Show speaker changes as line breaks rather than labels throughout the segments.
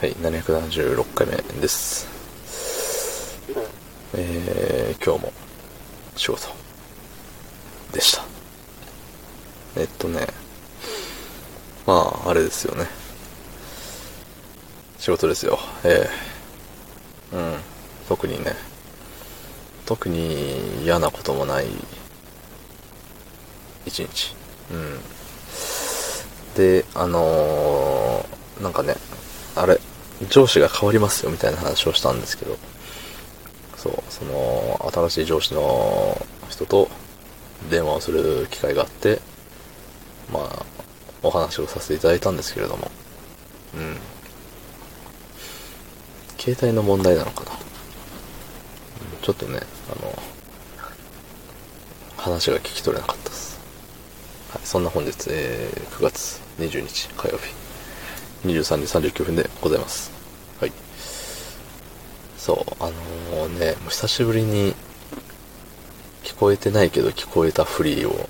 はい、776回目です。えー、今日も仕事でした。えっとね、まあ、あれですよね。仕事ですよ。ええうん、特にね、特に嫌なこともない一日。うん。で、あのー、なんかね、あれ、上司が変わりますよみたいな話をしたんですけど、そう、その、新しい上司の人と電話をする機会があって、まあ、お話をさせていただいたんですけれども、うん。携帯の問題なのかな。ちょっとね、あの、話が聞き取れなかったです。はい、そんな本日、えー、9月20日火曜日、23時39分でございます。はい。そう、あのー、ね、もう久しぶりに、聞こえてないけど聞こえたフリーを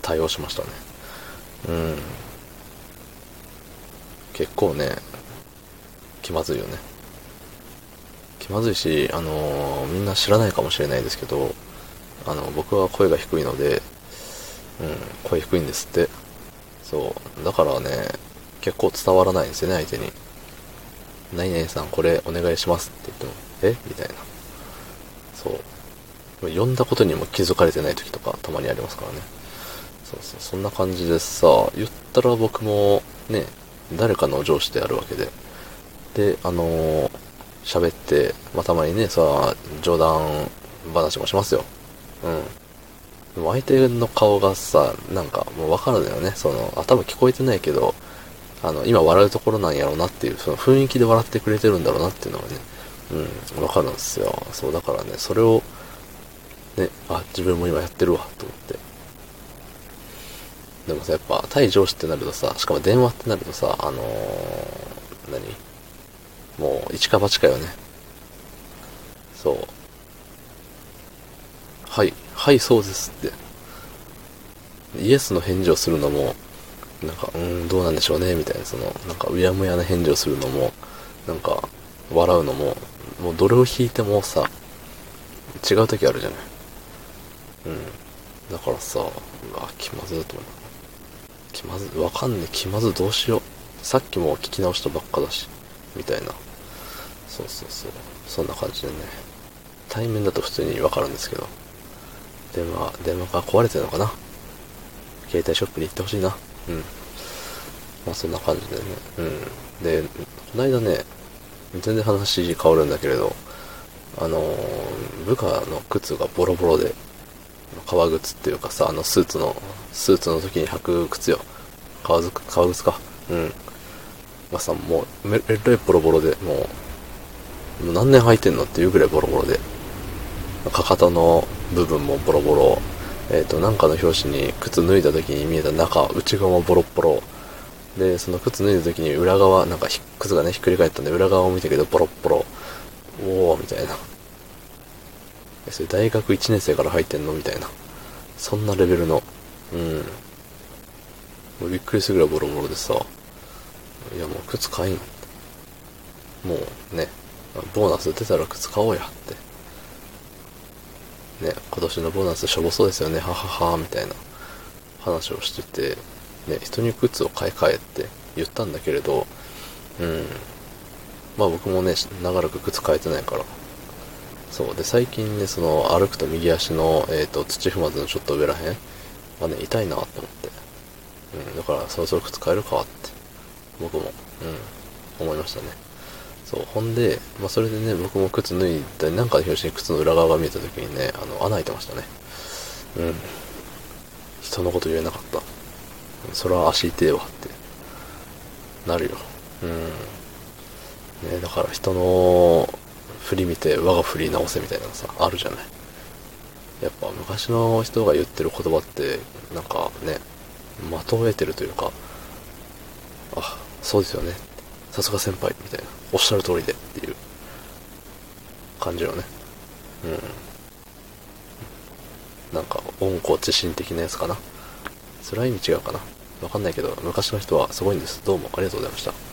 対応しましたね。うん。結構ね、気まずいよね。気まずいし、あのー、みんな知らないかもしれないですけど、あの、僕は声が低いので、うん、声低いんですって。そう。だからね、結構伝わらないんですよね、相手に。何々さんこれお願いしますって言っても、え？みたいな。そう。呼んだことにも気づかれてない時とかたまにありますからね。そうそう、そんな感じでさ、言ったら僕もね、誰かの上司であるわけで。で、あのー喋って、まあ、たまにね、さ、冗談話もしますよ。うん。でも相手の顔がさ、なんかもうわかるのよね。その、あ、多分聞こえてないけど、あの、今笑うところなんやろうなっていう、その雰囲気で笑ってくれてるんだろうなっていうのがね、うん、わかるんですよ。そう、だからね、それを、ね、あ、自分も今やってるわ、と思って。でもさ、やっぱ、対上司ってなるとさ、しかも電話ってなるとさ、あのー、何？もう、一か八かよね。そう。はい、はい、そうですって。イエスの返事をするのも、なんか、うん、どうなんでしょうね、みたいな、その、なんか、うやむやな返事をするのも、なんか、笑うのも、もうどれを引いてもさ、違う時あるじゃない。うん。だからさ、うわ、気まずいと思う。気まず、わかんねえ、気まずい、どうしよう。さっきも聞き直したばっかだし、みたいな。そうそうそう。そんな感じでね。対面だと普通にわかるんですけど。電話、電話が壊れてるのかな携帯ショップに行ってほしいな。うん。まあそんな感じでね。うん。で、この間ね、全然話変わるんだけれど、あのー部下の靴がボロボロで、革靴っていうかさ、あのスーツの、スーツの時に履く靴よ。革靴革靴か。うん。がさ、もう、めえらいボロボロで、もう、もう何年履いてんのっていうぐらいボロボロで。かかとの部分もボロボロ。えっ、と、なんかの表紙に靴脱いだ時に見えた中、内側もボロッボロ。で、その靴脱いだ時に裏側、なんか靴がね、ひっくり返ったんで、裏側を見たけどボロッボロ。おー、みたいな。それ大学1年生から入ってんの？みたいな。そんなレベルの。うん。もうびっくりするぐらいボロボロでさ。いやもう靴買いん。もうね、ボーナス出たら靴買おうやって。ね、今年のボーナスしょぼそうですよね、ははは、みたいな話をしてて、ね、人に靴を買い替えって言ったんだけれど、うん。まあ僕もね、長らく靴変えてないから。そう。で、最近ね、その、歩くと右足の、えっ、と、土踏まずのちょっと上らへんがね、痛いなと思って。うん。だから、そろそろ靴変えるかって、僕も、うん、思いましたね。そう。ほんで、まあそれでね、僕も靴脱いだり、なんかの表紙に靴の裏側が見えた時にね、あの、穴開いてましたね。うん。人のこと言えなかった。それは足痛えわって、なるよ。うん。ね、だから人の振り見て我が振り直せみたいなのさ、あるじゃない。やっぱ昔の人が言ってる言葉って、なんかね、的を得てるというか、あ、そうですよね。さすが先輩みたいな。おっしゃる通りでっていう感じのね。うん。なんか、温故知新的なやつかな。それは意味違うかな。わかんないけど、昔の人はすごいんです。どうもありがとうございました。